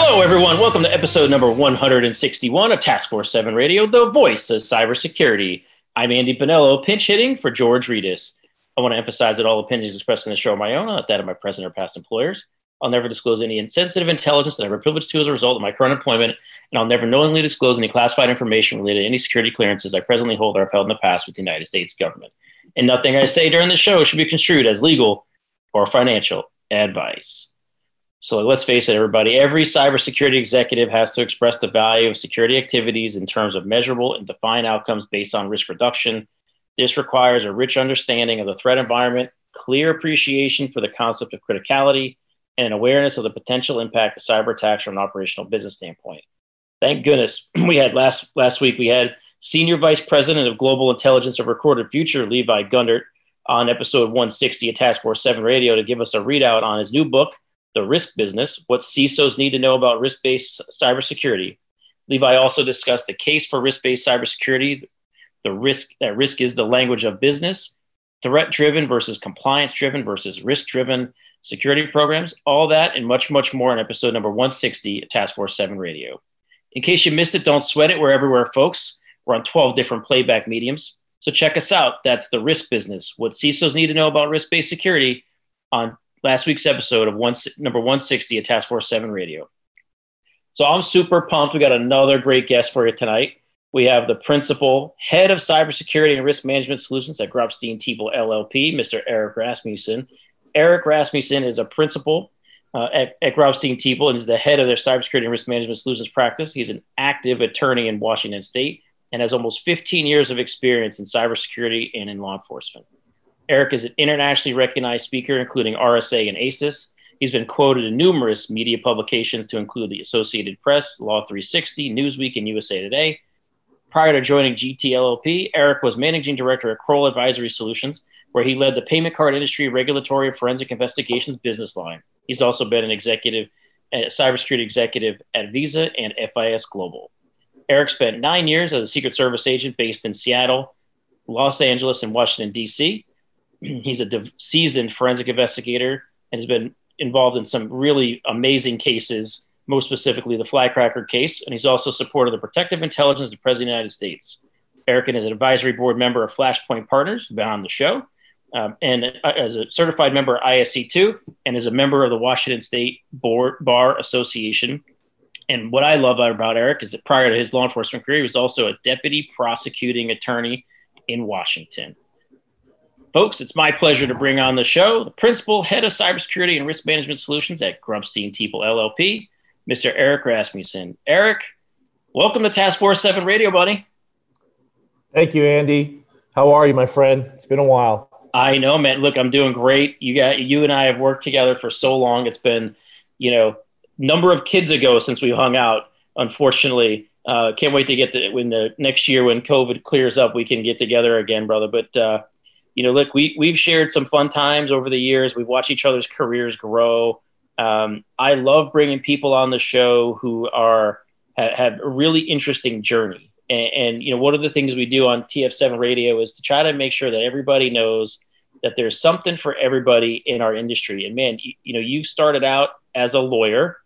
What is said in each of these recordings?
Hello, everyone. Welcome to episode number 161 of Task Force 7 Radio, the voice of cybersecurity. I'm Andy Bonillo, pinch hitting for George Rettas. I want to emphasize that all opinions expressed in the show are my own, not that of my present or past employers. I'll never disclose any insensitive intelligence that I have been privileged to as a result of my current employment, and I'll never knowingly disclose any classified information related to any security clearances I presently hold or have held in the past with the United States government. And nothing I say during the show should be construed as legal or financial advice. So let's face it, everybody. Every cybersecurity executive has to express the value of security activities in terms of measurable and defined outcomes based on risk reduction. This requires a rich understanding of the threat environment, clear appreciation for the concept of criticality, and an awareness of the potential impact of cyber attacks from an operational business standpoint. Thank goodness we had last last week we had Senior Vice President of Global Intelligence of Recorded Future, Levi Gundert, on episode 160 of Task Force 7 Radio to give us a readout on his new book, the risk business, what CISOs need to know about risk based cybersecurity. Levi also discussed the case for risk based cybersecurity. The risk that risk is the language of business, threat driven versus compliance driven versus risk driven security programs, all that and much, much more in episode number 160 at Task Force 7 Radio. In case you missed it, don't sweat it. We're everywhere, folks. We're on 12 different playback mediums. So check us out. That's the risk business. What CISOs need to know about risk based security on last week's episode of one, number 160 at Task Force 7 Radio. So I'm super pumped. We got another great guest for you tonight. We have the principal head of cybersecurity and risk management solutions at Grobstein Teeple LLP, Mr. Erik Rasmussen. Erik Rasmussen is a principal uh, at, at Grobstein Teeple and is the head of their cybersecurity and risk management solutions practice. He's an active attorney in Washington State and has almost 15 years of experience in cybersecurity and in law enforcement. Erik is an internationally recognized speaker, including RSA and ASIS. He's been quoted in numerous media publications to include the Associated Press, Law 360, Newsweek, and USA Today. Prior to joining GTLLP, Erik was managing director at Kroll Advisory Solutions, where he led the payment card industry regulatory and forensic investigations business line. He's also been an executive, a cybersecurity executive at Visa and FIS Global. Erik spent nine years as a Secret Service agent based in Seattle, Los Angeles, and Washington, D.C. He's a seasoned forensic investigator and has been involved in some really amazing cases, most specifically the Flycracker case. And he's also supported the protective intelligence of the President of the United States. Erik is an advisory board member of Flashpoint Partners, been on the show, um, and uh, as a certified member of ISC2, and is a member of the Washington State Board Bar Association. And what I love about Erik is that prior to his law enforcement career, he was also a deputy prosecuting attorney in Washington. Folks, it's my pleasure to bring on the show the principal head of cybersecurity and risk management solutions at Grobstein Teeple LLP, Mr. Erik Rasmussen. Erik, welcome to Task Force 7 Radio, buddy. Thank you, Andy. How are you, my friend? It's been a while. I know, man. Look, I'm doing great. You got you and I have worked together for so long. It's been, you know, number of kids ago since we hung out. Unfortunately, uh, can't wait to get to when the next year when COVID clears up, we can get together again, brother. But uh, you know, look, we we've shared some fun times over the years. We've watched each other's careers grow. Um, I love bringing people on the show who are have, have a really interesting journey. And, and, you know, one of the things we do on TF7 Radio is to try to make sure that everybody knows that there's something for everybody in our industry. And man, you, you know, you started out as a lawyer,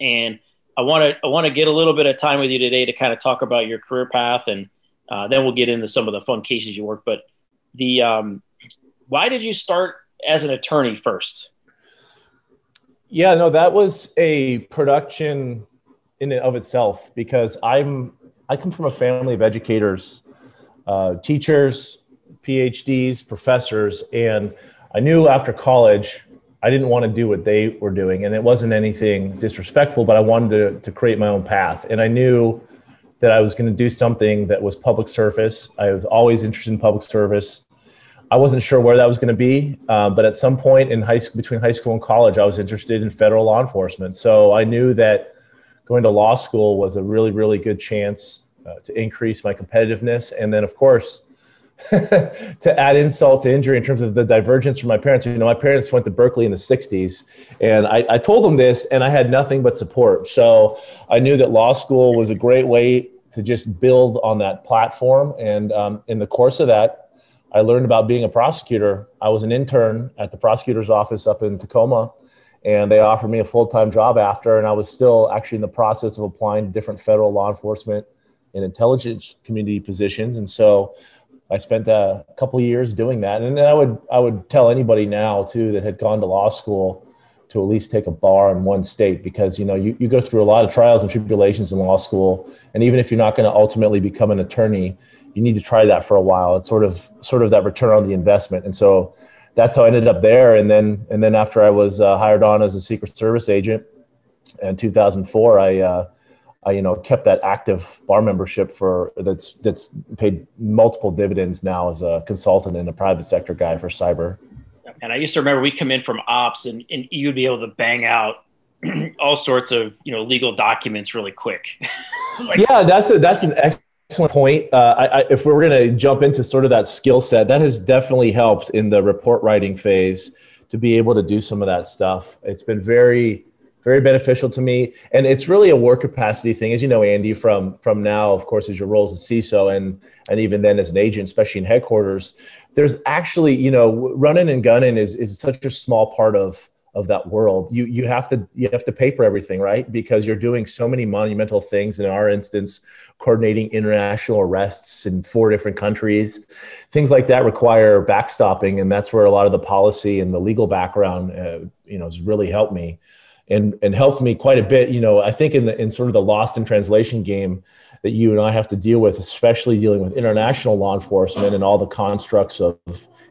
and I want to I want to get a little bit of time with you today to kind of talk about your career path, and uh, then we'll get into some of the fun cases you work. But the um, why did you start as an attorney first? Yeah, no, that was a production in and of itself because I'm I come from a family of educators, uh, teachers, PhDs, professors, and I knew after college I didn't want to do what they were doing, and it wasn't anything disrespectful, but I wanted to, to create my own path, and I knew that I was going to do something that was public service. I was always interested in public service. I wasn't sure where that was going to be, uh, but at some point in high school, between high school and college, I was interested in federal law enforcement. So I knew that going to law school was a really, really good chance uh, to increase my competitiveness. And then, of course, to add insult to injury in terms of the divergence from my parents. You know, my parents went to Berkeley in the 60s, and I, I, told them this, and I had nothing but support. So I knew that law school was a great way to just build on that platform. And um, in the course of that, I learned about being a prosecutor. I was an intern at the prosecutor's office up in Tacoma, and they offered me a full time job after. And I was still actually in the process of applying to different federal law enforcement and intelligence community positions. And so I spent a couple of years doing that, and I would I would tell anybody now too that had gone to law school to at least take a bar in one state because you know you, you go through a lot of trials and tribulations in law school, and even if you're not going to ultimately become an attorney, you need to try that for a while. It's sort of sort of that return on the investment, and so that's how I ended up there. And then and then after I was uh, hired on as a Secret Service agent in 2004, I uh, I, you know, kept that active bar membership for that's that's paid multiple dividends now as a consultant and a private sector guy for cyber. And I used to remember we'd come in from ops and, and you'd be able to bang out all sorts of you know legal documents really quick. like, yeah, that's a, that's an excellent point. Uh, I, I, if we are going to jump into sort of that skill set, that has definitely helped in the report writing phase to be able to do some of that stuff. It's been very very beneficial to me. And it's really a work capacity thing, as you know, Andy, from from now, of course, as your role as CISO and and even then as an agent, especially in headquarters, there's actually, you know, running and gunning is is such a small part of of that world. You you have to you have to paper everything, right? Because you're doing so many monumental things. In our instance, coordinating international arrests in four different countries, things like that require backstopping, and that's where a lot of the policy and the legal background, uh, you know, has really helped me and and helped me quite a bit. You know, I think in the in sort of the lost in translation game that you and I have to deal with, especially dealing with international law enforcement and all the constructs of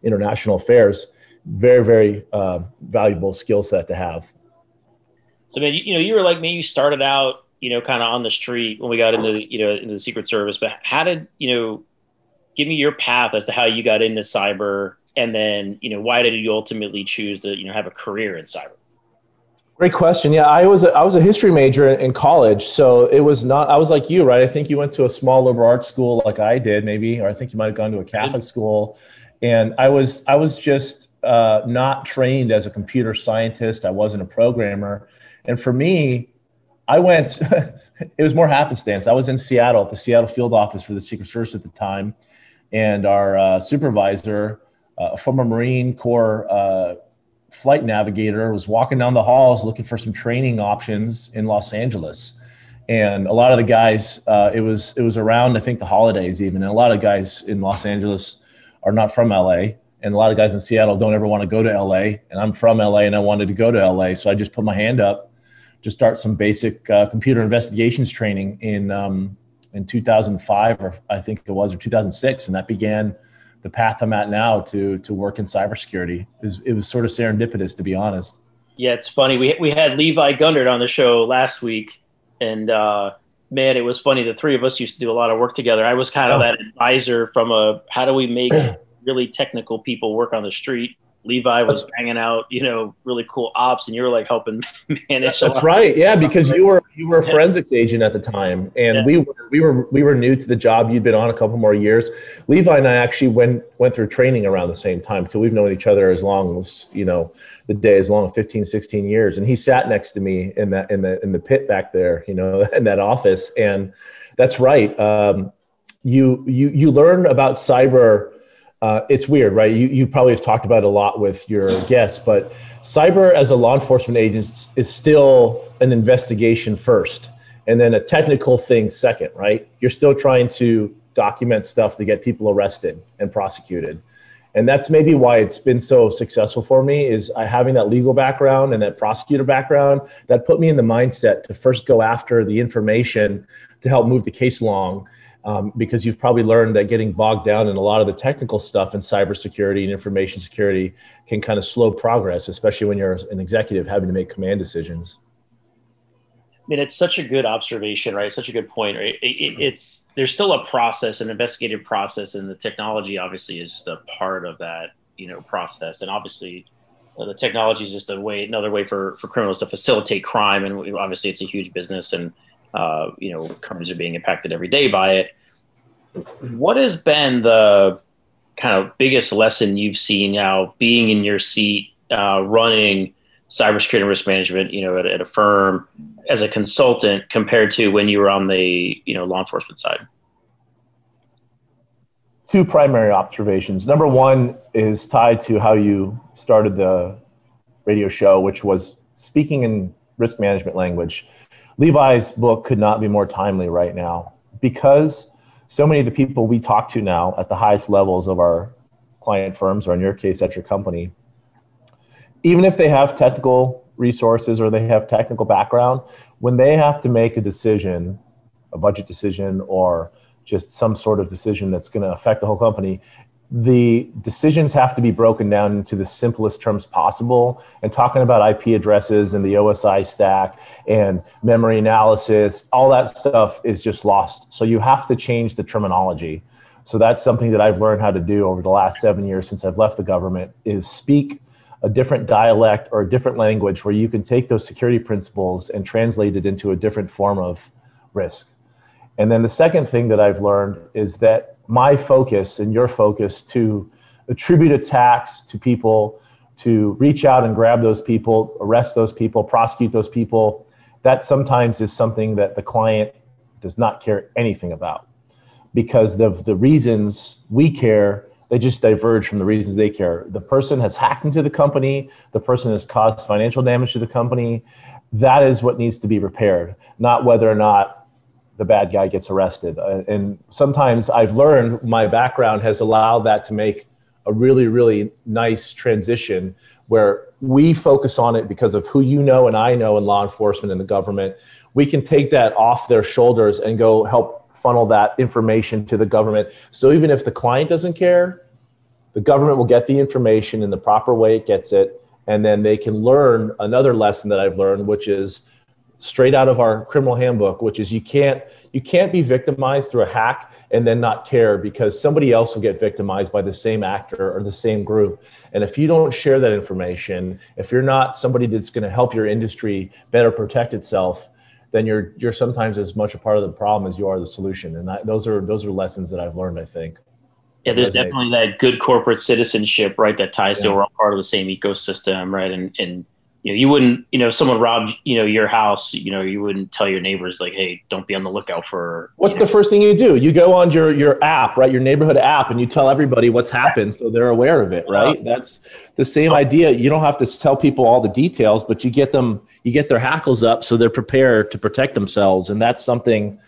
international affairs, very very uh, valuable skill set to have. So, man, you, you know, you were like me. You started out, you know, kind of on the street when we got into the, you know into the Secret Service. But how did you know? Give me your path as to how you got into cyber, and then you know why did you ultimately choose to you know have a career in cyber? Great question. Yeah, I was a, I was a history major in college, so it was not. I was like you, right? I think you went to a small liberal arts school like I did, maybe, or I think you might have gone to a Catholic school. And I was I was just uh, not trained as a computer scientist. I wasn't a programmer, and for me, I went. it was more happenstance. I was in Seattle at the Seattle field office for the Secret Service at the time, and our uh, supervisor, uh, a former Marine Corps uh, flight navigator was walking down the halls looking for some training options in Los Angeles. And a lot of the guys, uh, it was it was around I think the holidays even, and a lot of guys in Los Angeles are not from LA, and a lot of guys in Seattle don't ever want to go to LA. And I'm from LA, and I wanted to go to LA, so I just put my hand up to start some basic uh, computer investigations training in um, in 2005 or I think it was or 2006, and that began the path I'm at now to to work in cybersecurity. It was, it was sort of serendipitous, to be honest. Yeah, it's funny. We we had Levi Gundert on the show last week, and uh, man, it was funny. The three of us used to do a lot of work together. I was kind of oh. that advisor from a how do we make really technical people work on the street Levi was banging out, you know, really cool ops, and you were like helping manage. That's right. Yeah, because you were you were a forensics agent at the time, and yeah. we were we were we were new to the job. You'd been on a couple more years. Levi and I actually went went through training around the same time so We've known each other as long as you know the day as long as 15, 16 years. And he sat next to me in that in the in the pit back there, you know, in that office. And that's right. Um, you you you learn about cyber uh, it's weird, right? You, you probably have talked about it a lot with your guests, but cyber as a law enforcement agent is still an investigation first and then a technical thing second, right? You're still trying to document stuff to get people arrested and prosecuted. And that's maybe why it's been so successful for me is I having that legal background and that prosecutor background that put me in the mindset to first go after the information to help move the case along um, because you've probably learned that getting bogged down in a lot of the technical stuff in cybersecurity and information security can kind of slow progress, especially when you're an executive having to make command decisions. I mean, it's such a good observation, right? Such a good point, right? It, it, it's there's still a process, an investigative process, and the technology obviously is just a part of that, you know, process. And obviously, uh, the technology is just a way, another way for for criminals to facilitate crime, and obviously, it's a huge business and uh, you know, companies are being impacted every day by it. What has been the kind of biggest lesson you've seen now being in your seat uh, running cybersecurity and risk management, you know, at, at, a firm as a consultant compared to when you were on the, you know, law enforcement side? Two primary observations. Number one is tied to how you started the radio show, which was speaking in risk management language. Levi's book could not be more timely right now because so many of the people we talk to now at the highest levels of our client firms, or in your case, at your company, even if they have technical resources or they have technical background, when they have to make a decision, a budget decision, or just some sort of decision that's going to affect the whole company, the decisions have to be broken down into the simplest terms possible. And talking about IP addresses and the OSI stack and memory analysis, all that stuff is just lost. So you have to change the terminology. So that's something that I've learned how to do over the last seven years since I've left the government is speak a different dialect or a different language where you can take those security principles and translate it into a different form of risk. And then the second thing that I've learned is that my focus and your focus to attribute attacks to people, to reach out and grab those people, arrest those people, prosecute those people, that sometimes is something that the client does not care anything about because of the reasons we care they just diverge from the reasons they care. The person has hacked into the company the person has caused financial damage to the company that is what needs to be repaired not whether or not the bad guy gets arrested. Uh, and sometimes I've learned my background has allowed that to make a really, really nice transition where we focus on it because of who you know and I know in law enforcement and the government. We can take that off their shoulders and go help funnel that information to the government. So even if the client doesn't care, the government will get the information in the proper way it gets it. And then they can learn another lesson that I've learned, which is straight out of our criminal handbook, which is you can't you can't be victimized through a hack and then not care because somebody else will get victimized by the same actor or the same group. And if you don't share that information, if you're not somebody that's going to help your industry better protect itself, then you're you're sometimes as much a part of the problem as you are the solution. And I, those are those are lessons that I've learned. I think. Yeah, there's definitely that good corporate citizenship, right? That ties yeah. to we're all part of the same ecosystem, right? And and you know, you wouldn't, you know, if someone robbed, you know, your house, you know, you wouldn't tell your neighbors like, hey, don't be on the lookout for. What's know. the first thing you do? You go on your your app, right, your neighborhood app, and you tell everybody what's happened, so they're aware of it, right? That's the same idea. You don't have to tell people all the details, but you get them, you get their hackles up, so they're prepared to protect themselves, and that's something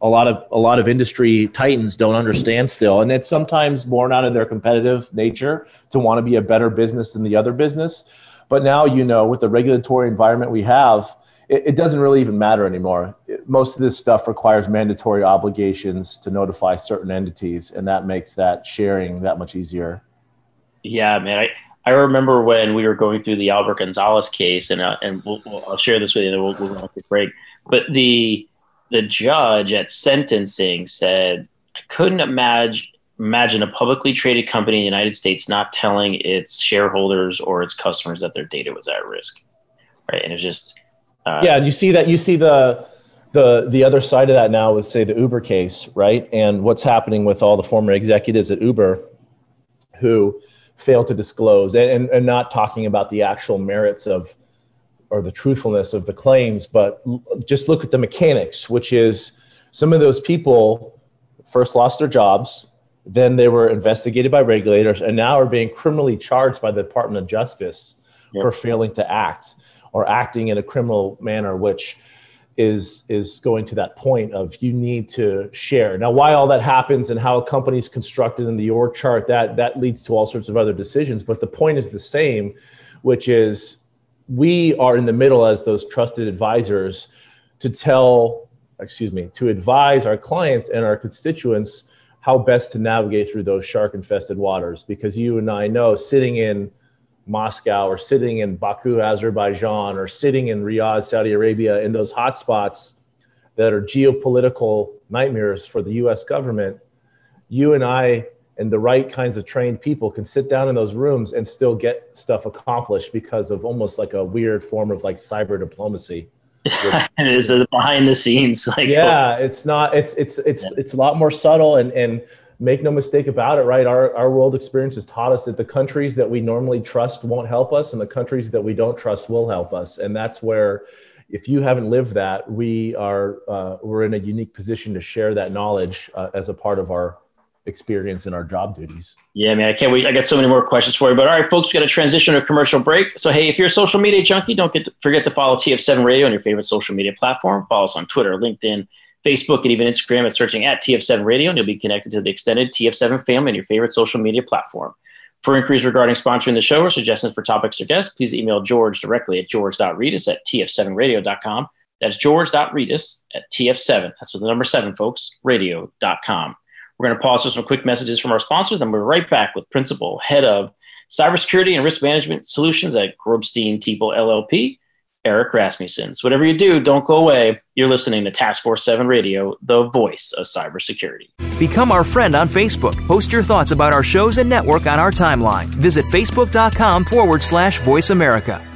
a lot of a lot of industry titans don't understand still and it's sometimes born out of their competitive nature to want to be a better business than the other business but now, you know, with the regulatory environment we have, it, it doesn't really even matter anymore. It, most of this stuff requires mandatory obligations to notify certain entities, and that makes that sharing that much easier. Yeah, man. I, I remember when we were going through the Albert Gonzalez case, and uh, and we'll, we'll, I'll share this with you, and we'll, we'll go break. But the the judge at sentencing said, "I couldn't imagine imagine a publicly traded company in the United States not telling its shareholders or its customers that their data was at risk, right? And it's just uh, yeah, you see that you see the the the other side of that now with say the Uber case, right? And what's happening with all the former executives at Uber who fail to disclose and, and, and not talking about the actual merits of or the truthfulness of the claims, but just look at the mechanics, which is some of those people first lost their jobs then they were investigated by regulators and now are being criminally charged by the Department of Justice yep. for failing to act or acting in a criminal manner, which is is going to that point of you need to share. Now, why all that happens and how a company is constructed in the org chart that that leads to all sorts of other decisions. But the point is the same, which is we are in the middle as those trusted advisors to tell, excuse me, to advise our clients and our constituents how best to navigate through those shark infested waters because you and I know sitting in Moscow or sitting in Baku, Azerbaijan, or sitting in Riyadh, Saudi Arabia, in those hotspots that are geopolitical nightmares for the US government, you and I and the right kinds of trained people can sit down in those rooms and still get stuff accomplished because of almost like a weird form of like cyber diplomacy. it is behind the scenes like yeah it's not it's it's it's yeah. it's a lot more subtle and and make no mistake about it right our our world experience has taught us that the countries that we normally trust won't help us and the countries that we don't trust will help us and that's where if you haven't lived that we are uh, we're in a unique position to share that knowledge uh, as a part of our experience in our job duties. Yeah, man, I can't wait. I got so many more questions for you. But all right, folks, we got to transition to a commercial break. So, hey, if you're a social media junkie, don't get to, forget to follow TF7 Radio on your favorite social media platform. Follow us on Twitter, LinkedIn, Facebook, and even Instagram at searching at TF7 Radio, and you'll be connected to the extended TF7 family on your favorite social media platform. For inquiries regarding sponsoring the show or suggestions for topics or guests, please email George directly at george.rettas at tf7radio.com. That's george.rettas at tf7. That's with the number seven, folks, radio.com. We're going to pause for some quick messages from our sponsors, then we're right back with Principal, Head of Cybersecurity and Risk Management Solutions at Grobstein Teeple LLP, Erik Rasmussen. So whatever you do, don't go away. You're listening to Task Force 7 Radio, the voice of cybersecurity. Become our friend on Facebook. Post your thoughts about our shows and network on our timeline. Visit facebook.com forward slash voice America.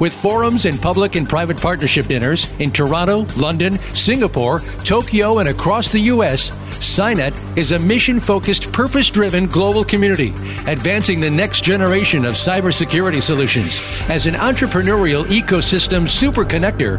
With forums and public and private partnership dinners in Toronto, London, Singapore, Tokyo, and across the U.S., SINET is a mission focused, purpose driven global community, advancing the next generation of cybersecurity solutions. As an entrepreneurial ecosystem super connector,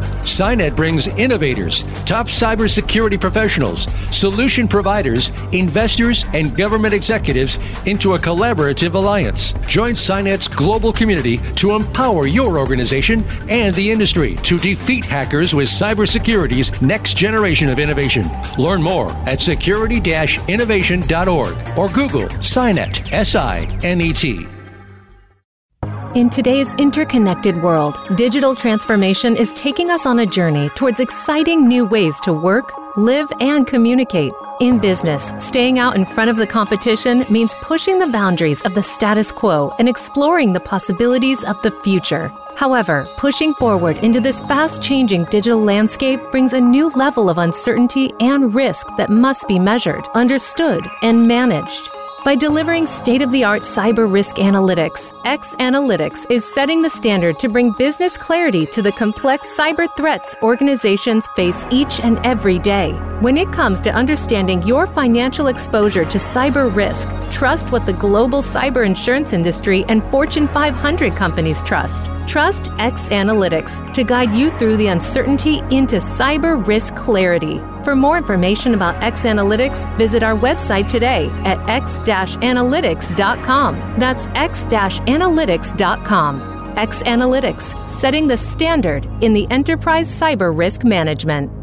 brings innovators, top cybersecurity professionals, solution providers, investors, and government executives into a collaborative alliance. Join SINET's global community to empower your organization and the industry to defeat hackers with cybersecurity's next generation of innovation. Learn more at security security-innovation.org or Google SINET, S-I-N-E-T. In today's interconnected world, digital transformation is taking us on a journey towards exciting new ways to work, live, and communicate. In business, staying out in front of the competition means pushing the boundaries of the status quo and exploring the possibilities of the future. However, pushing forward into this fast changing digital landscape brings a new level of uncertainty and risk that must be measured, understood, and managed. By delivering state of the art cyber risk analytics, X Analytics is setting the standard to bring business clarity to the complex cyber threats organizations face each and every day. When it comes to understanding your financial exposure to cyber risk, trust what the global cyber insurance industry and Fortune 500 companies trust. Trust X Analytics to guide you through the uncertainty into cyber risk clarity. For more information about X Analytics, visit our website today at x-analytics.com. That's x-analytics.com. X Analytics, setting the standard in the enterprise cyber risk management.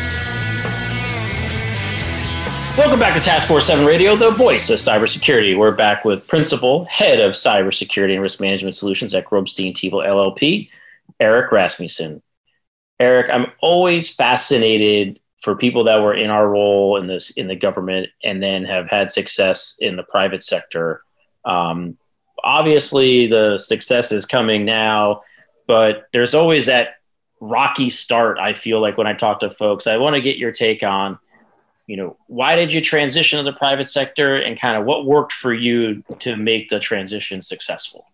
Welcome back to Task Force 7 Radio, the voice of cybersecurity. We're back with Principal, Head of Cybersecurity and Risk Management Solutions at Grobstein Teeple LLP, Erik Rasmussen. Erik, I'm always fascinated for people that were in our role in this in the government and then have had success in the private sector. Um, obviously, the success is coming now, but there's always that rocky start. I feel like when I talk to folks, I want to get your take on – you know, why did you transition to the private sector and kind of what worked for you to make the transition successful?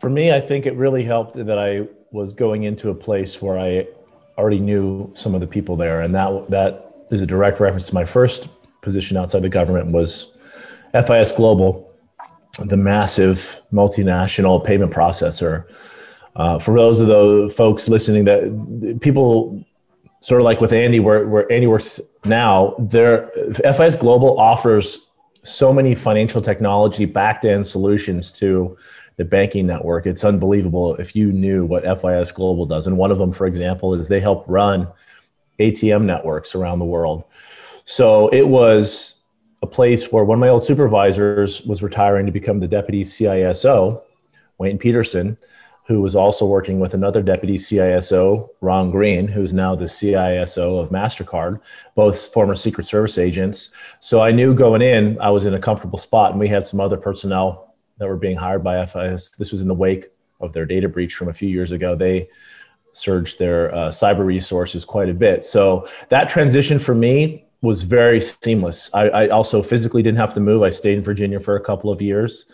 For me, I think it really helped that I was going into a place where I already knew some of the people there. And that, that is a direct reference to my first position outside the government was FIS Global, the massive multinational payment processor. Uh, for those of the folks listening, that people sort of like with Andy, where, where Andy works now, there FIS Global offers so many financial technology back end solutions to the banking network. It's unbelievable if you knew what FIS Global does. And one of them, for example, is they help run ATM networks around the world. So it was a place where one of my old supervisors was retiring to become the deputy CISO, Wayne Peterson, who was also working with another deputy CISO, Ron Green, who's now the CISO of MasterCard, both former Secret Service agents. So I knew going in, I was in a comfortable spot, and we had some other personnel that were being hired by FIS. This was in the wake of their data breach from a few years ago. They surged their uh, cyber resources quite a bit. So that transition for me was very seamless. I, I, also physically didn't have to move. I stayed in Virginia for a couple of years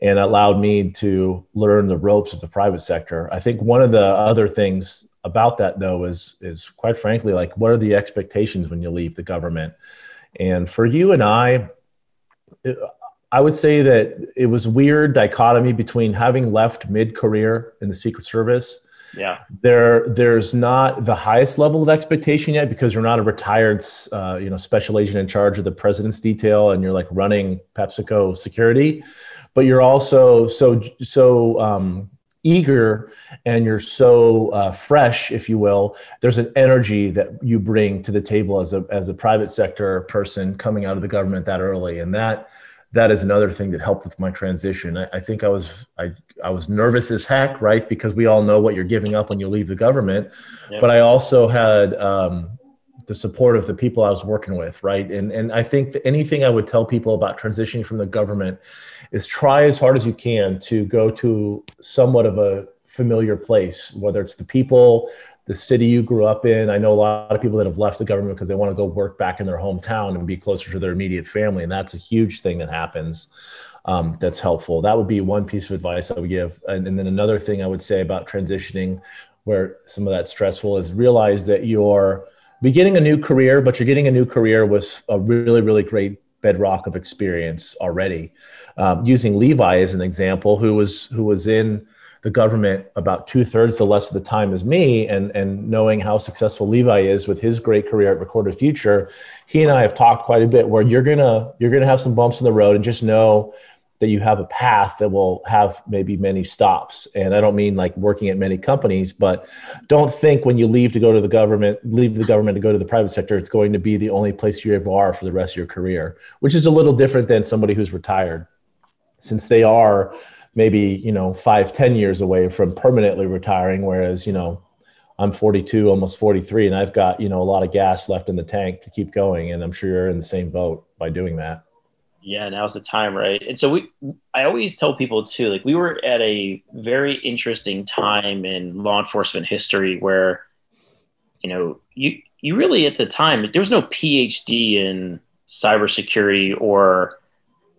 and allowed me to learn the ropes of the private sector. I think one of the other things about that though is is quite frankly like what are the expectations when you leave the government? And for you and I, I would say that it was weird dichotomy between having left mid-career in the Secret Service. Yeah, there there's not the highest level of expectation yet because you're not a retired, uh, you know, special agent in charge of the president's detail and you're like running PepsiCo security, but you're also so so um, eager and you're so uh, fresh, if you will. There's an energy that you bring to the table as a as a private sector person coming out of the government that early, and that that is another thing that helped with my transition. I, I, think I was I I was nervous as heck, right? Because we all know what you're giving up when you leave the government. Yep. But I also had um, the support of the people I was working with, right? And and I think anything I would tell people about transitioning from the government is try as hard as you can to go to somewhat of a familiar place, whether it's the people, the city you grew up in. I know a lot of people that have left the government because they want to go work back in their hometown and be closer to their immediate family. And that's a huge thing that happens um, that's helpful. That would be one piece of advice I would give. And, and then another thing I would say about transitioning, where some of that stressful is realize that you're beginning a new career, but you're getting a new career with a really, really great bedrock of experience already. Um, using Levi as an example, who was who was in the government about two thirds the less of the time as me, and and knowing how successful Levi is with his great career at Recorded Future, he and I have talked quite a bit. Where you're gonna you're gonna have some bumps in the road, and just know that you have a path that will have maybe many stops. And I don't mean like working at many companies, but don't think when you leave to go to the government, leave the government to go to the private sector, it's going to be the only place you ever are for the rest of your career, which is a little different than somebody who's retired, since they are maybe you know five ten years away from permanently retiring whereas you know i'm 42 almost 43 and i've got you know a lot of gas left in the tank to keep going and i'm sure you're in the same boat by doing that yeah now's the time right and so we i always tell people too like we were at a very interesting time in law enforcement history where you know you you really at the time there was no phd in cybersecurity or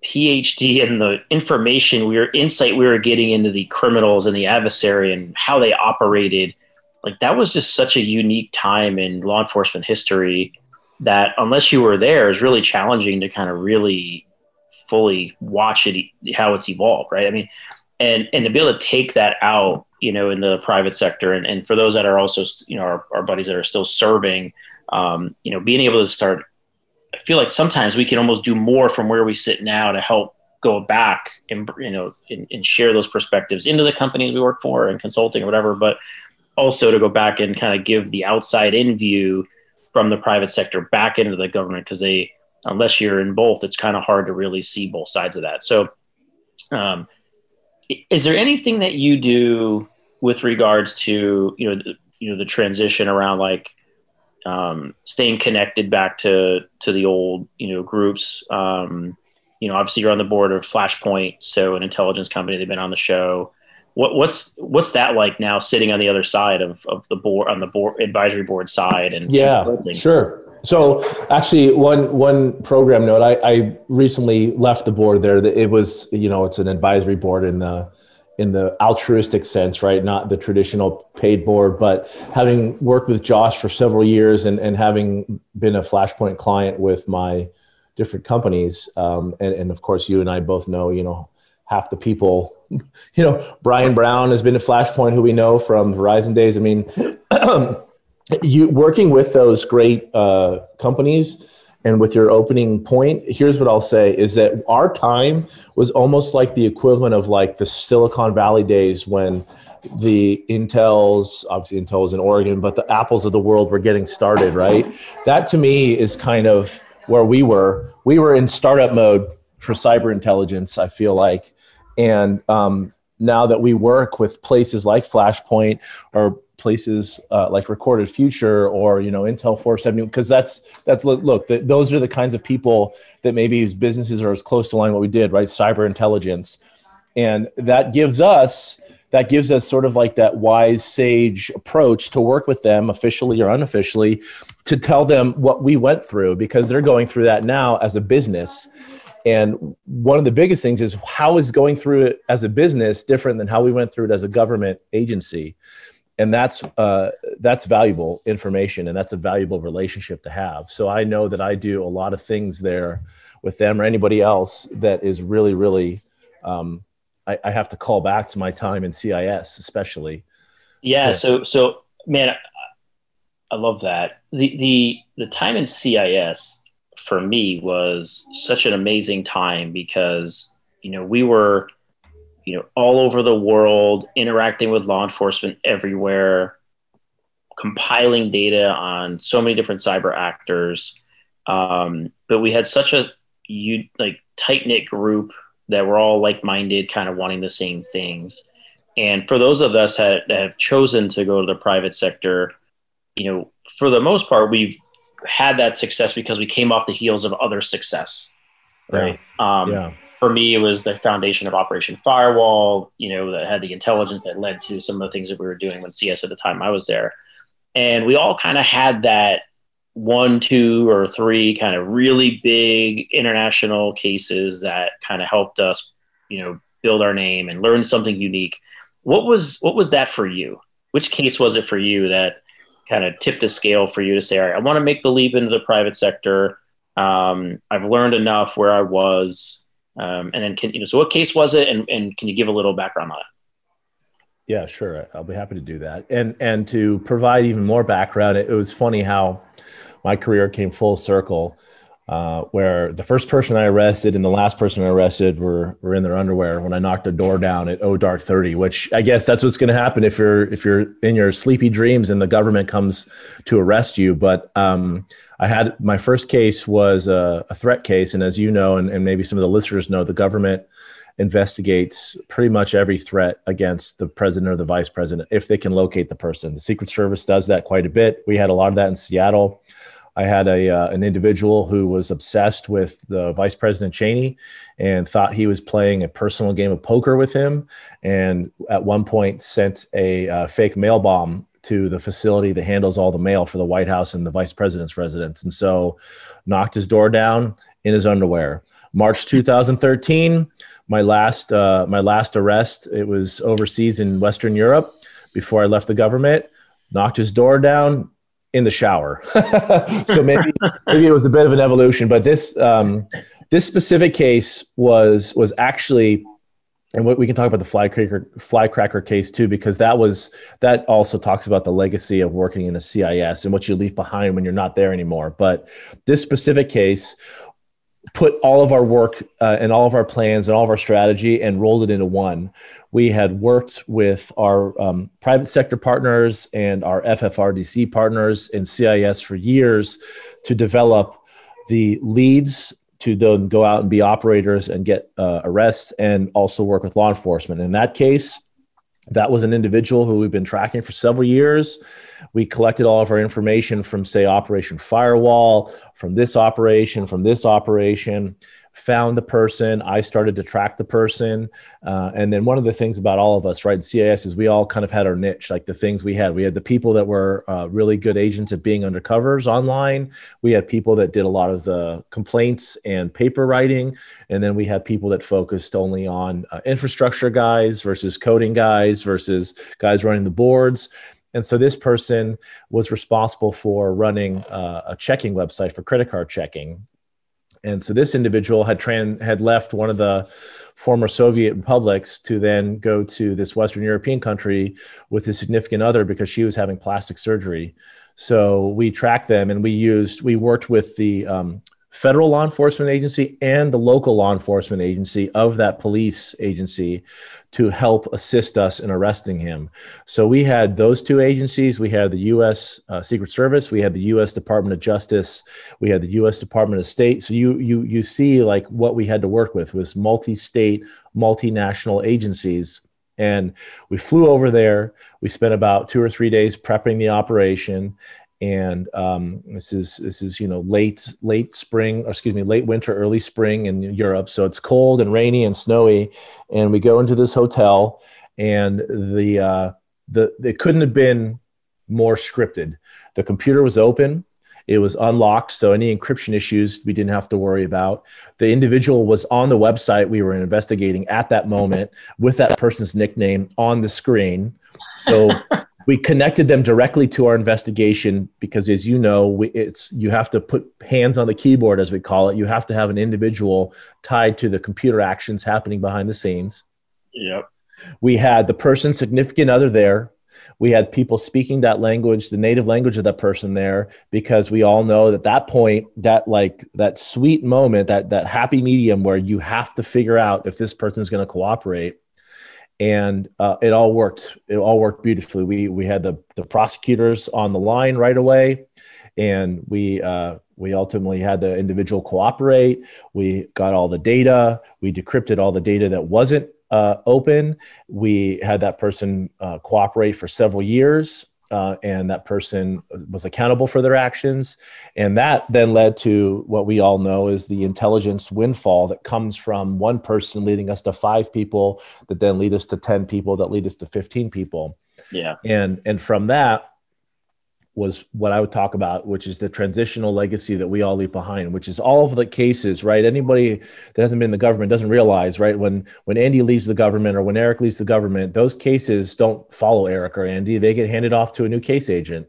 PhD in the information we were insight we were getting into the criminals and the adversary and how they operated. Like that was just such a unique time in law enforcement history that unless you were there is really challenging to kind of really fully watch it how it's evolved, right? I mean, and and to be able to take that out, you know, in the private sector, and, and for those that are also, you know, our, our buddies that are still serving, um, you know, being able to start I feel like sometimes we can almost do more from where we sit now to help go back and you know and, and, share those perspectives into the companies we work for and consulting or whatever but also to go back and kind of give the outside in view from the private sector back into the government because they unless you're in both it's kind of hard to really see both sides of that so um, is there anything that you do with regards to you know the, you know the transition around like um, staying connected back to to the old you know groups. Um, you know, obviously you're on the board of Flashpoint, so an intelligence company. They've been on the show. What, what's what's that like now, sitting on the other side of, of the board on the board advisory board side and yeah, sure. So actually, one one program note. I, I recently left the board there. It was you know it's an advisory board in the in the altruistic sense, right? Not the traditional paid board, but having worked with Josh for several years and, and having been a Flashpoint client with my different companies. Um, and, and of course, you and I both know, you know, half the people, you know, Brian Brown has been a Flashpoint who we know from Verizon days. I mean, you working with those great uh, companies and with your opening point, here's what I'll say is that our time was almost like the equivalent of like the Silicon Valley days when the Intels, obviously Intel was in Oregon, but the Apples of the world were getting started, right? That to me is kind of where we were. We were in startup mode for cyber intelligence, I feel like. And um, now that we work with places like Flashpoint or places uh, like Recorded Future or you know Intel 470, because that's that's look, the, those are the kinds of people that maybe as businesses are as close to line what we did, right? Cyber intelligence, and that gives us that gives us sort of like that wise sage approach to work with them officially or unofficially to tell them what we went through because they're going through that now as a business. And one of the biggest things is how is going through it as a business different than how we went through it as a government agency and that's uh, that's valuable information and that's a valuable relationship to have. So i know that i do a lot of things there with them or anybody else that is really really um, I, I, have to call back to my time in cis especially. Yeah to, so so man I, I love that. The the the time in cis for me was such an amazing time because you know we were you know all over the world interacting with law enforcement everywhere compiling data on so many different cyber actors um, but we had such a you like tight knit group that were all like minded kind of wanting the same things and for those of us that, that have chosen to go to the private sector you know for the most part we've had that success because we came off the heels of other success, right? Yeah. Um, yeah. For me, it was the foundation of Operation Firewall. You know, that had the intelligence that led to some of the things that we were doing when CS at the time I was there, and we all kind of had that one, two, or three kind of really big international cases that kind of helped us, you know, build our name and learn something unique. What was what was that for you? Which case was it for you that kind of tipped the scale for you to say, all right, I want to make the leap into the private sector. Um, I've learned enough where I was. Um, and then can you know, so what case was it? And, and can you give a little background on it? Yeah, sure. I'll be happy to do that. And, and to provide even more background, it, it was funny how my career came full circle uh, where the first person I arrested and the last person I arrested were were in their underwear when I knocked a door down at O Dark 30, which I guess that's what's going to happen if you're if you're in your sleepy dreams and the government comes to arrest you. But um, I had my first case was a, a threat case, and as you know, and, and maybe some of the listeners know, the government investigates pretty much every threat against the president or the vice president if they can locate the person. The Secret Service does that quite a bit. We had a lot of that in Seattle. I had a uh, an individual who was obsessed with the Vice President Cheney and thought he was playing a personal game of poker with him, and at one point sent a uh, fake mail bomb to the facility that handles all the mail for the White House and the Vice President's residence, and so knocked his door down in his underwear. March 2013, my last uh, my last arrest. It was overseas in Western Europe before I left the government. Knocked his door down, in the shower. so maybe maybe it was a bit of an evolution, but this um, this specific case was was actually and we can talk about the flycracker flycracker case too because that was that also talks about the legacy of working in the CIS and what you leave behind when you're not there anymore but this specific case put all of our work uh, and all of our plans and all of our strategy and rolled it into one. We had worked with our um, private sector partners and our FFRDC partners in CIS for years to develop the leads to then go out and be operators and get uh, arrests and also work with law enforcement. In that case, that was an individual who we've been tracking for several years. We collected all of our information from, say, Operation Firewall, from this operation, from this operation, found the person. I started to track the person. Uh, and then one of the things about all of us, right, in CIS is we all kind of had our niche, like the things we had. We had the people that were uh, really good agents at being undercovers online. We had people that did a lot of the complaints and paper writing. And then we had people that focused only on uh, infrastructure guys versus coding guys versus guys running the boards. And so this person was responsible for running uh, a checking website for credit card checking And so this individual had tran- had left one of the former Soviet republics to then go to this Western European country with his significant other because she was having plastic surgery. So we tracked them and we used, we worked with the um, federal law enforcement agency and the local law enforcement agency of that police agency to help assist us in arresting him. So we had those two agencies. We had the U.S. Uh, Secret Service. We had the U.S. Department of Justice. We had the U.S. Department of State. So you you you see like what we had to work with was multi-state, multinational agencies. And we flew over there. We spent about two or three days prepping the operation and um, this is this is you know late late spring or excuse me late winter early spring in europe. So it's cold and rainy and snowy and we go into this hotel and the uh, the it couldn't have been more scripted. The computer was open. It was unlocked so any encryption issues we didn't have to worry about. The individual was on the website we were investigating at that moment with that person's nickname on the screen. So we connected them directly to our investigation because as you know we, it's you have to put hands on the keyboard as we call it. You have to have an individual tied to the computer actions happening behind the scenes. Yep. We had the person's significant other there. We had people speaking that language the native language of that person there because we all know that that point that like that sweet moment that that happy medium where you have to figure out if this person's going to cooperate and uh, it all worked. It all worked beautifully. We we had the the prosecutors on the line right away, and we uh, we ultimately had the individual cooperate. We got all the data. We decrypted all the data that wasn't uh, open. We had that person uh, cooperate for several years uh, and that person was accountable for their actions. And that then led to what we all know is the intelligence windfall that comes from one person leading us to five people that then lead us to 10 people that lead us to 15 people. Yeah. And and from that, was what I would talk about, which is the transitional legacy that we all leave behind, which is all of the cases, right? Anybody that hasn't been in the government doesn't realize, right? When when Andy leaves the government or when Erik leaves the government, those cases don't follow Erik or Andy. They get handed off to a new case agent,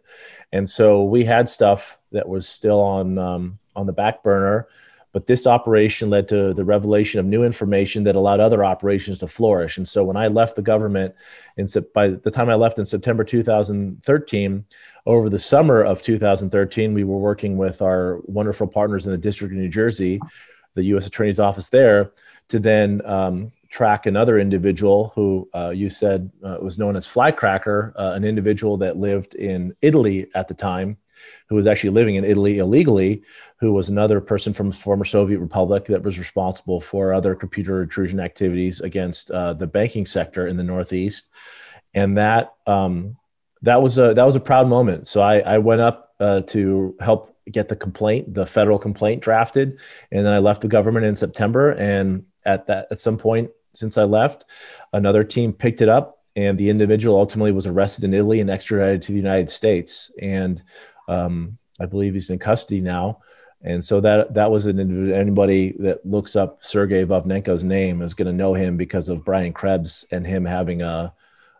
and so we had stuff that was still on um, on the back burner but this operation led to the revelation of new information that allowed other operations to flourish. And so when I left the government, in, by the time I left in September 2013, over the summer of 2013, we were working with our wonderful partners in the District of New Jersey, the U.S. Attorney's Office there, to then um, track another individual who uh, you said uh, was known as Flycracker, uh, an individual that lived in Italy at the time who was actually living in Italy illegally, who was another person from former Soviet republic that was responsible for other computer intrusion activities against uh, the banking sector in the Northeast, and that um, that was a that was a proud moment. So I, I went up uh, to help get the complaint, the federal complaint drafted, and then I left the government in September. And at that at some point since I left, another team picked it up and the individual ultimately was arrested in Italy and extradited to the United States. And um, I believe he's in custody now. And so that that was an anybody that looks up Sergey Vovnenko's name is going to know him because of Brian Krebs and him having a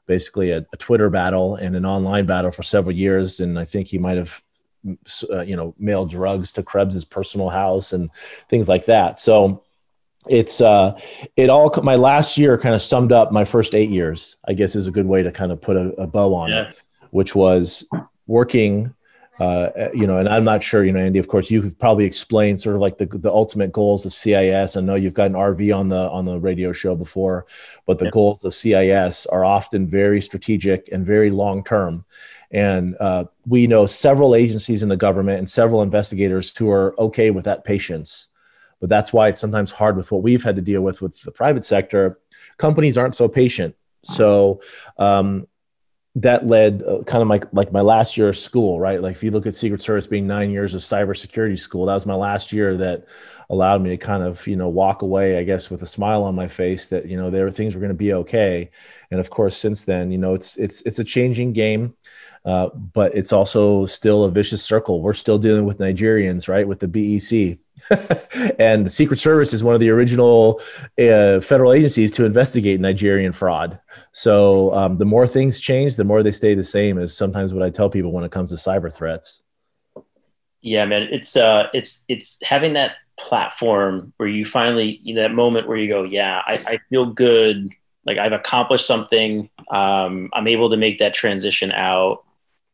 basically a, a, Twitter battle and an online battle for several years. And I think he might have uh, you know mailed drugs to Krebs's personal house and things like that. So it's uh it all my last year kind of summed up my first eight years i guess is a good way to kind of put a, a bow on yeah. it which was working uh, you know, and I'm not sure, you know, Andy. Of course, you've probably explained sort of like the the ultimate goals of CIS. I know you've got an RV on the on the radio show before, but the goals of CIS are often very strategic and very long term. And uh, we know several agencies in the government and several investigators who are okay with that patience. But that's why it's sometimes hard with what we've had to deal with with the private sector. Companies aren't so patient. So um, that led uh, kind of my like my last year of school, right? Like if you look at Secret Service being nine years of cybersecurity school, that was my last year that allowed me to kind of you know walk away, I guess, with a smile on my face that you know there were things were going to be okay. And of course, since then, you know, it's it's it's a changing game. Uh, but it's also still a vicious circle. We're still dealing with Nigerians, right? With the BEC, and the Secret Service is one of the original uh, federal agencies to investigate Nigerian fraud. So um, the more things change, the more they stay the same. Is sometimes what I tell people when it comes to cyber threats. Yeah, man, it's uh, it's it's having that platform where you finally you know, that moment where you go, yeah, I, I feel good. Like I've accomplished something. Um, I'm able to make that transition out.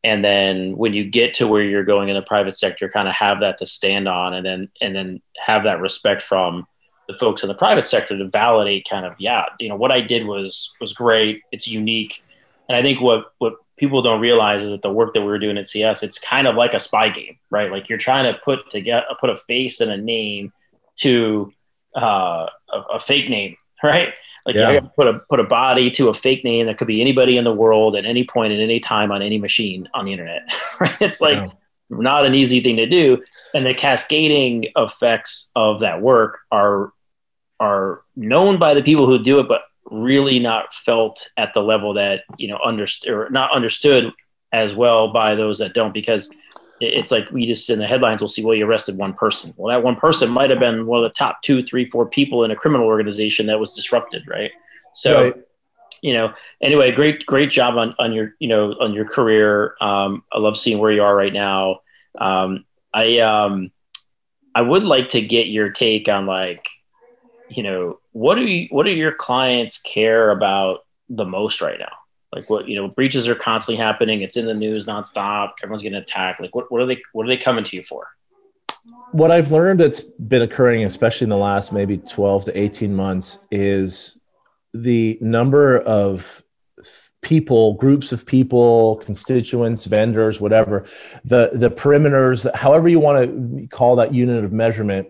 And then when you get to where you're going in the private sector, kind of have that to stand on, and then and then have that respect from the folks in the private sector to validate kind of yeah you know what i did was was great it's unique and i think what what people don't realize is that the work that we are doing at cs it's kind of like a spy game right? Like you're trying to put together put a face and a name to uh, a, a fake name right? Like yeah. you put a put a body to a fake name that could be anybody in the world at any point at any time on any machine on the internet right? It's like yeah. not an easy thing to do and the cascading effects of that work are are known by the people who do it, but really not felt at the level that you know understood or not understood as well by those that don't because it's like we just in the headlines we'll see well you arrested one person. Well that one person might have been one of the top two three four people in a criminal organization that was disrupted right? So right. you know anyway great great job on on your you know on your career. Um, i love seeing where you are right now. Um, i um i would like to get your take on like you know, what do you, what do your clients care about the most right now? Like what, you know, breaches are constantly happening. It's in the news nonstop. Everyone's getting attacked. Like what, what are they, what are they coming to you for? What I've learned that's been occurring, especially in the last maybe 12 to 18 months is the number of people groups of people constituents vendors whatever the the perimeters however you want to call that unit of measurement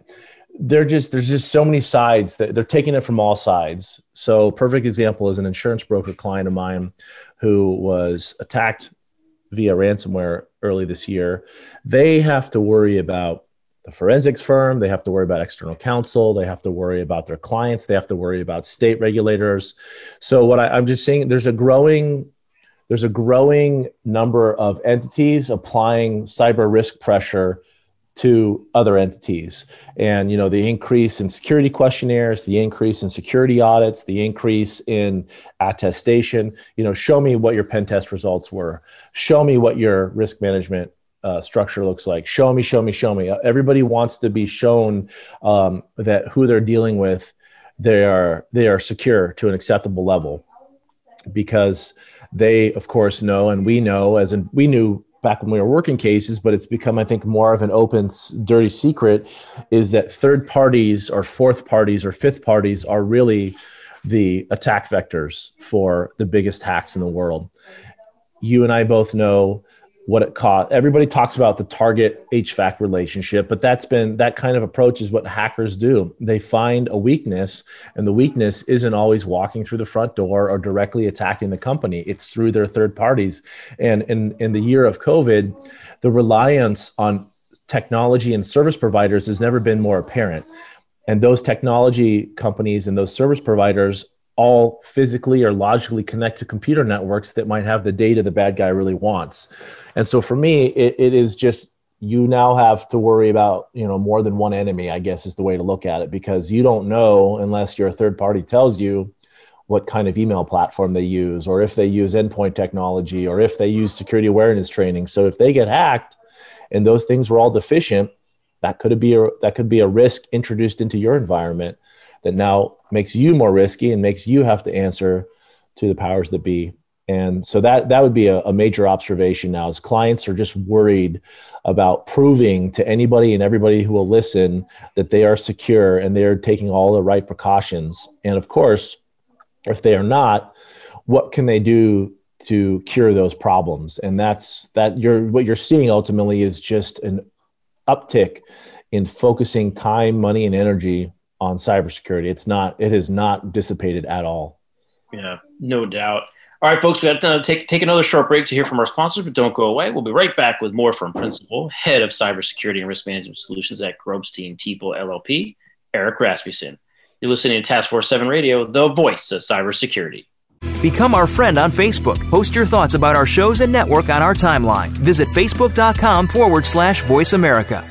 they're just there's just so many sides that they're taking it from all sides. So perfect example is an insurance broker client of mine who was attacked via ransomware early this year. They have to worry about the forensics firm, they have to worry about external counsel, they have to worry about their clients, they have to worry about state regulators. So what I, I'm just saying there's a growing there's a growing number of entities applying cyber risk pressure to other entities. And you know the increase in security questionnaires the increase in security audits the increase in attestation you know show me what your pen test results were. Show me what your risk management uh, structure looks like. Show me show me show me. Everybody wants to be shown um, that who they're dealing with they are they are secure to an acceptable level. Because they of course know and we know as in we knew back when we were working cases, but it's become, I think, more of an open, dirty secret is that third parties or fourth parties or fifth parties are really the attack vectors for the biggest hacks in the world. You and I both know what it cost. Everybody talks about the target HVAC relationship, but that's been that kind of approach is what hackers do. They find a weakness, and the weakness isn't always walking through the front door or directly attacking the company. It's through their third parties. And in, in the year of COVID, the reliance on technology and service providers has never been more apparent. And those technology companies and those service providers all physically or logically connect to computer networks that might have the data the bad guy really wants. And so for me, it, it is just you now have to worry about you know more than one enemy i guess is the way to look at it because you don't know unless your third party tells you what kind of email platform they use or if they use endpoint technology or if they use security awareness training so if they get hacked and those things were all deficient that could be a that could be a risk introduced into your environment that now makes you more risky and makes you have to answer to the powers that be. And so that that would be a, a, major observation now is clients are just worried about proving to anybody and everybody who will listen that they are secure and they're taking all the right precautions. And of course, if they are not, what can they do to cure those problems? And that's that you're what you're seeing ultimately is just an uptick in focusing time, money, and energy on cybersecurity. It's not, it has not dissipated at all. Yeah, no doubt. All right, folks, we have to take, take another short break to hear from our sponsors, but don't go away. We'll be right back with more from Principal, Head of Cybersecurity and Risk Management Solutions at Grobstein Teeple LLP, Erik Rasmussen. You're listening to Task Force 7 Radio, the voice of cybersecurity. Become our friend on Facebook. Post your thoughts about our shows and network on our timeline. Visit facebook.com forward slash voice America.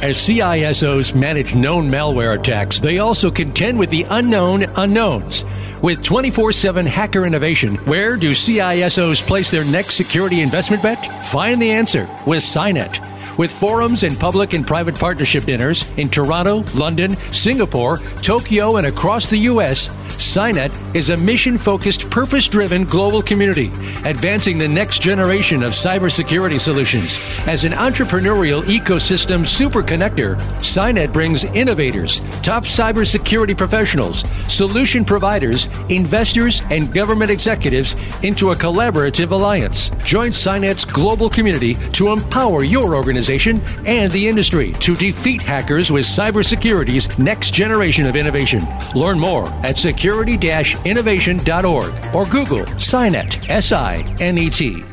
As CISOs manage known malware attacks, they also contend with the unknown unknowns. With 24 7 hacker innovation, where do CISOs place their next security investment bet? Find the answer with SINET. With forums and public and private partnership dinners in Toronto, London, Singapore, Tokyo, and across the U.S., SINET is a mission focused, purpose driven global community, advancing the next generation of cybersecurity solutions. As an entrepreneurial ecosystem super connector, brings innovators, top cybersecurity professionals, solution providers, investors, and government executives into a collaborative alliance. Join SINET's global community to empower your organization and the industry to defeat hackers with cybersecurity's next generation of innovation. Learn more at secure security-innovation.org or Google SINET, S-I-N-E-T.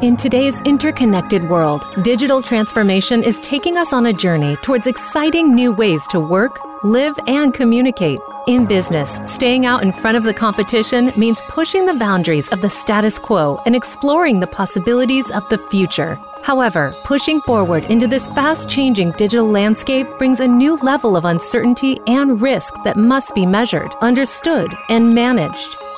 In today's interconnected world, digital transformation is taking us on a journey towards exciting new ways to work, live, and communicate. In business, staying out in front of the competition means pushing the boundaries of the status quo and exploring the possibilities of the future. However, pushing forward into this fast changing digital landscape brings a new level of uncertainty and risk that must be measured, understood, and managed.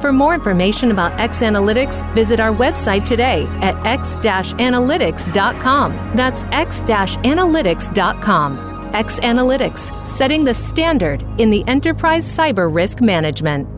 For more information about X Analytics, visit our website today at x-analytics.com. That's x-analytics.com. X Analytics, setting the standard in the enterprise cyber risk management.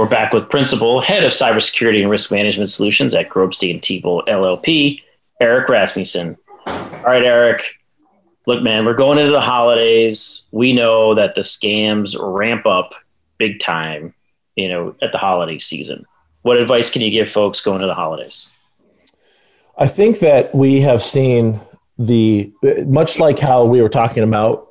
We're back with Principal, Head of Cybersecurity and Risk Management Solutions at Grobstein Teeple LLP, Erik Rasmussen. All right, Erik. Look, man, we're going into the holidays. We know that the scams ramp up big time, you know, at the holiday season. What advice can you give folks going to the holidays? I think that we have seen the much like how we were talking about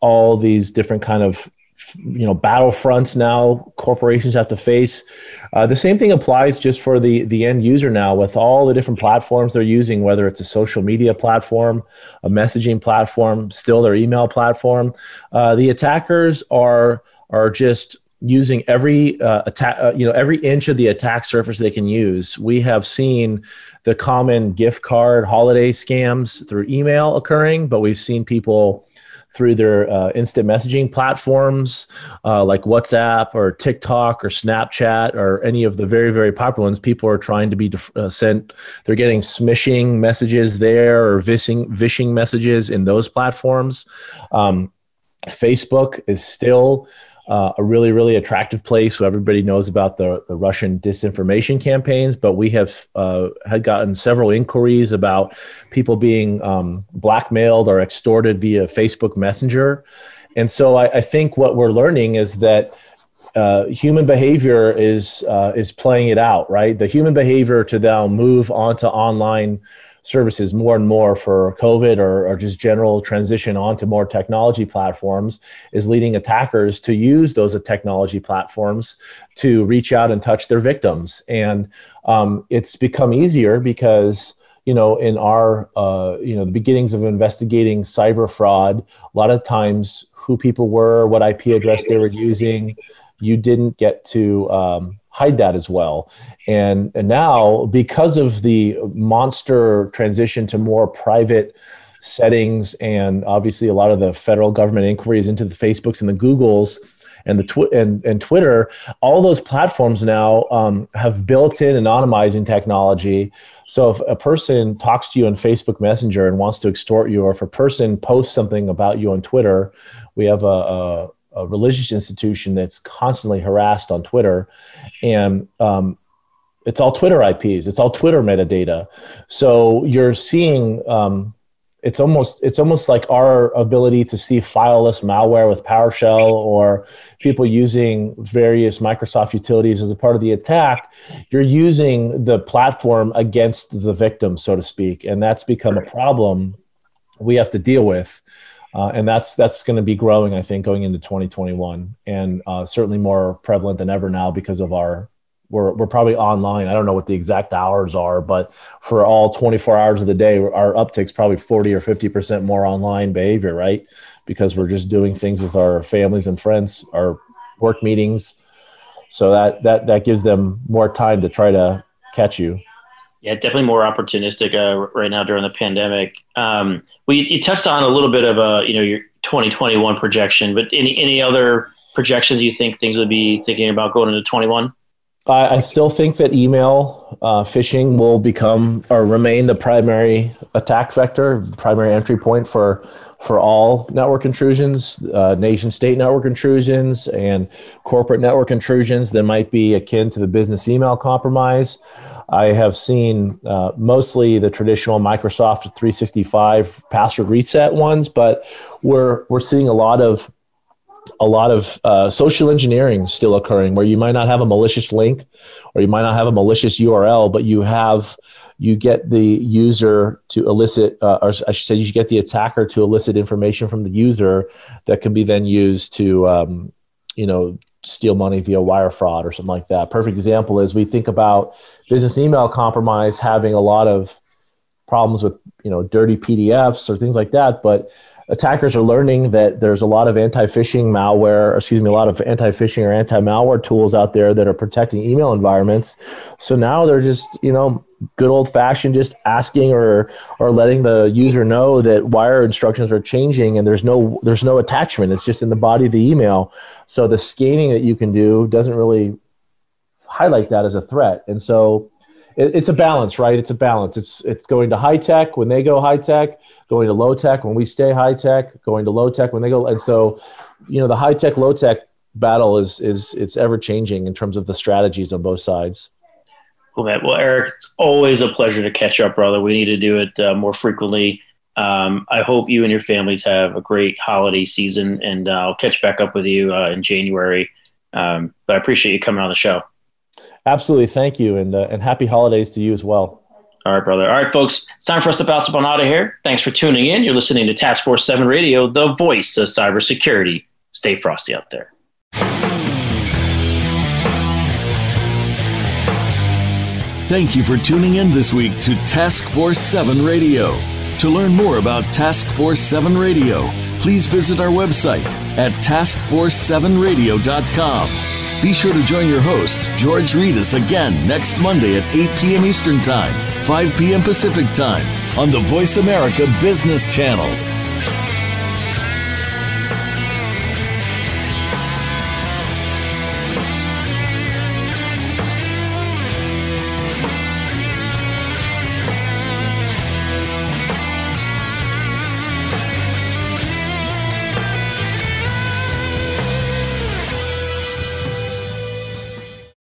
all these different kind of you know battlefronts now corporations have to face. Uh, the same thing applies just for the the end user now with all the different platforms they're using whether it's a social media platform a messaging platform still their email platform. Uh, the attackers are are just using every uh, attack uh, you know every inch of the attack surface they can use. We have seen the common gift card holiday scams through email occurring but we've seen people through their uh, instant messaging platforms uh, like WhatsApp or TikTok or Snapchat or any of the very, very popular ones. People are trying to be def- uh, sent, they're getting smishing messages there or vishing, vishing messages in those platforms. Um, Facebook is still uh, a really, really attractive place. So everybody knows about the, the Russian disinformation campaigns, but we have uh, had gotten several inquiries about people being um, blackmailed or extorted via Facebook Messenger. And so I, I think what we're learning is that uh, human behavior is uh, is playing it out, right? The human behavior to now move onto online services more and more for COVID or, or just general transition onto more technology platforms is leading attackers to use those technology platforms to reach out and touch their victims. And um, it's become easier because you know in our uh, you know the beginnings of investigating cyber fraud a lot of times who people were what ip address they were using you didn't get to um, hide that as well. And, and now, because of the monster transition to more private settings and obviously a lot of the federal government inquiries into the Facebooks and the Googles and the twi- and, and Twitter, all those platforms now um, have built-in anonymizing technology. So if a person talks to you on Facebook Messenger and wants to extort you, or if a person posts something about you on Twitter, we have a, a, a religious institution that's constantly harassed on Twitter, and um, it's all Twitter IPs, it's all Twitter metadata. So you're seeing um, it's almost it's almost like our ability to see fileless malware with PowerShell or people using various Microsoft utilities as a part of the attack. You're using the platform against the victim, so to speak, and that's become a problem we have to deal with. Uh, and that's that's going to be growing, I think, going into 2021, and uh, certainly more prevalent than ever now because of our we're, we're probably online. I don't know what the exact hours are, but for all 24 hours of the day, our uptick's probably 40 or 50% more online behavior, right? Because we're just doing things with our families and friends, our work meetings. So that, that, that gives them more time to try to catch you. Yeah, definitely more opportunistic uh, right now during the pandemic. Um, well, you, you, touched on a little bit of a, you know, your 2021 projection, but any, any other projections you think things would be thinking about going into 21? I, I still think that email uh, phishing will become or remain the primary attack vector, primary entry point for for all network intrusions, uh, nation state network intrusions, and corporate network intrusions that might be akin to the business email compromise. I have seen uh, mostly the traditional Microsoft 365 password reset ones, but we're we're seeing a lot of a lot of uh, social engineering still occurring where you might not have a malicious link or you might not have a malicious url but you have you get the user to elicit uh, or i should say you get the attacker to elicit information from the user that can be then used to um, you know steal money via wire fraud or something like that. Perfect example is we think about business email compromise having a lot of problems with you know dirty pdfs or things like that but attackers are learning that there's a lot of anti-phishing malware, excuse me, a lot of anti-phishing or anti-malware tools out there that are protecting email environments. So now they're just, you know, good old fashioned just asking or or letting the user know that wire instructions are changing and there's no there's no attachment. It's just in the body of the email. So the scanning that you can do doesn't really highlight that as a threat. And so it, it's a balance, right? It's a balance. It's it's going to high tech when they go high tech, going to low tech when we stay high tech, going to low tech when they go. And so, you know, the high tech low tech battle is is it's ever changing in terms of the strategies on both sides. Cool, man. Well, Erik, it's always a pleasure to catch up, brother. We need to do it uh, more frequently. Um, I hope you and your families have a great holiday season, and uh, I'll catch back up with you uh, in January. Um, but I appreciate you coming on the show. Absolutely. Thank you. And, uh, and happy holidays to you as well. All right, brother. All right, folks. It's time for us to bounce up on out of here. Thanks for tuning in. You're listening to Task Force 7 Radio, the voice of cybersecurity. Stay frosty out there. Thank you for tuning in this week to Task Force 7 Radio. To learn more about Task Force 7 Radio, please visit our website at taskforce7radio.com. Be sure to join your host, George Rettas, again next Monday at 8 p.m. Eastern Time, 5 p.m. Pacific Time on the Voice America Business Channel.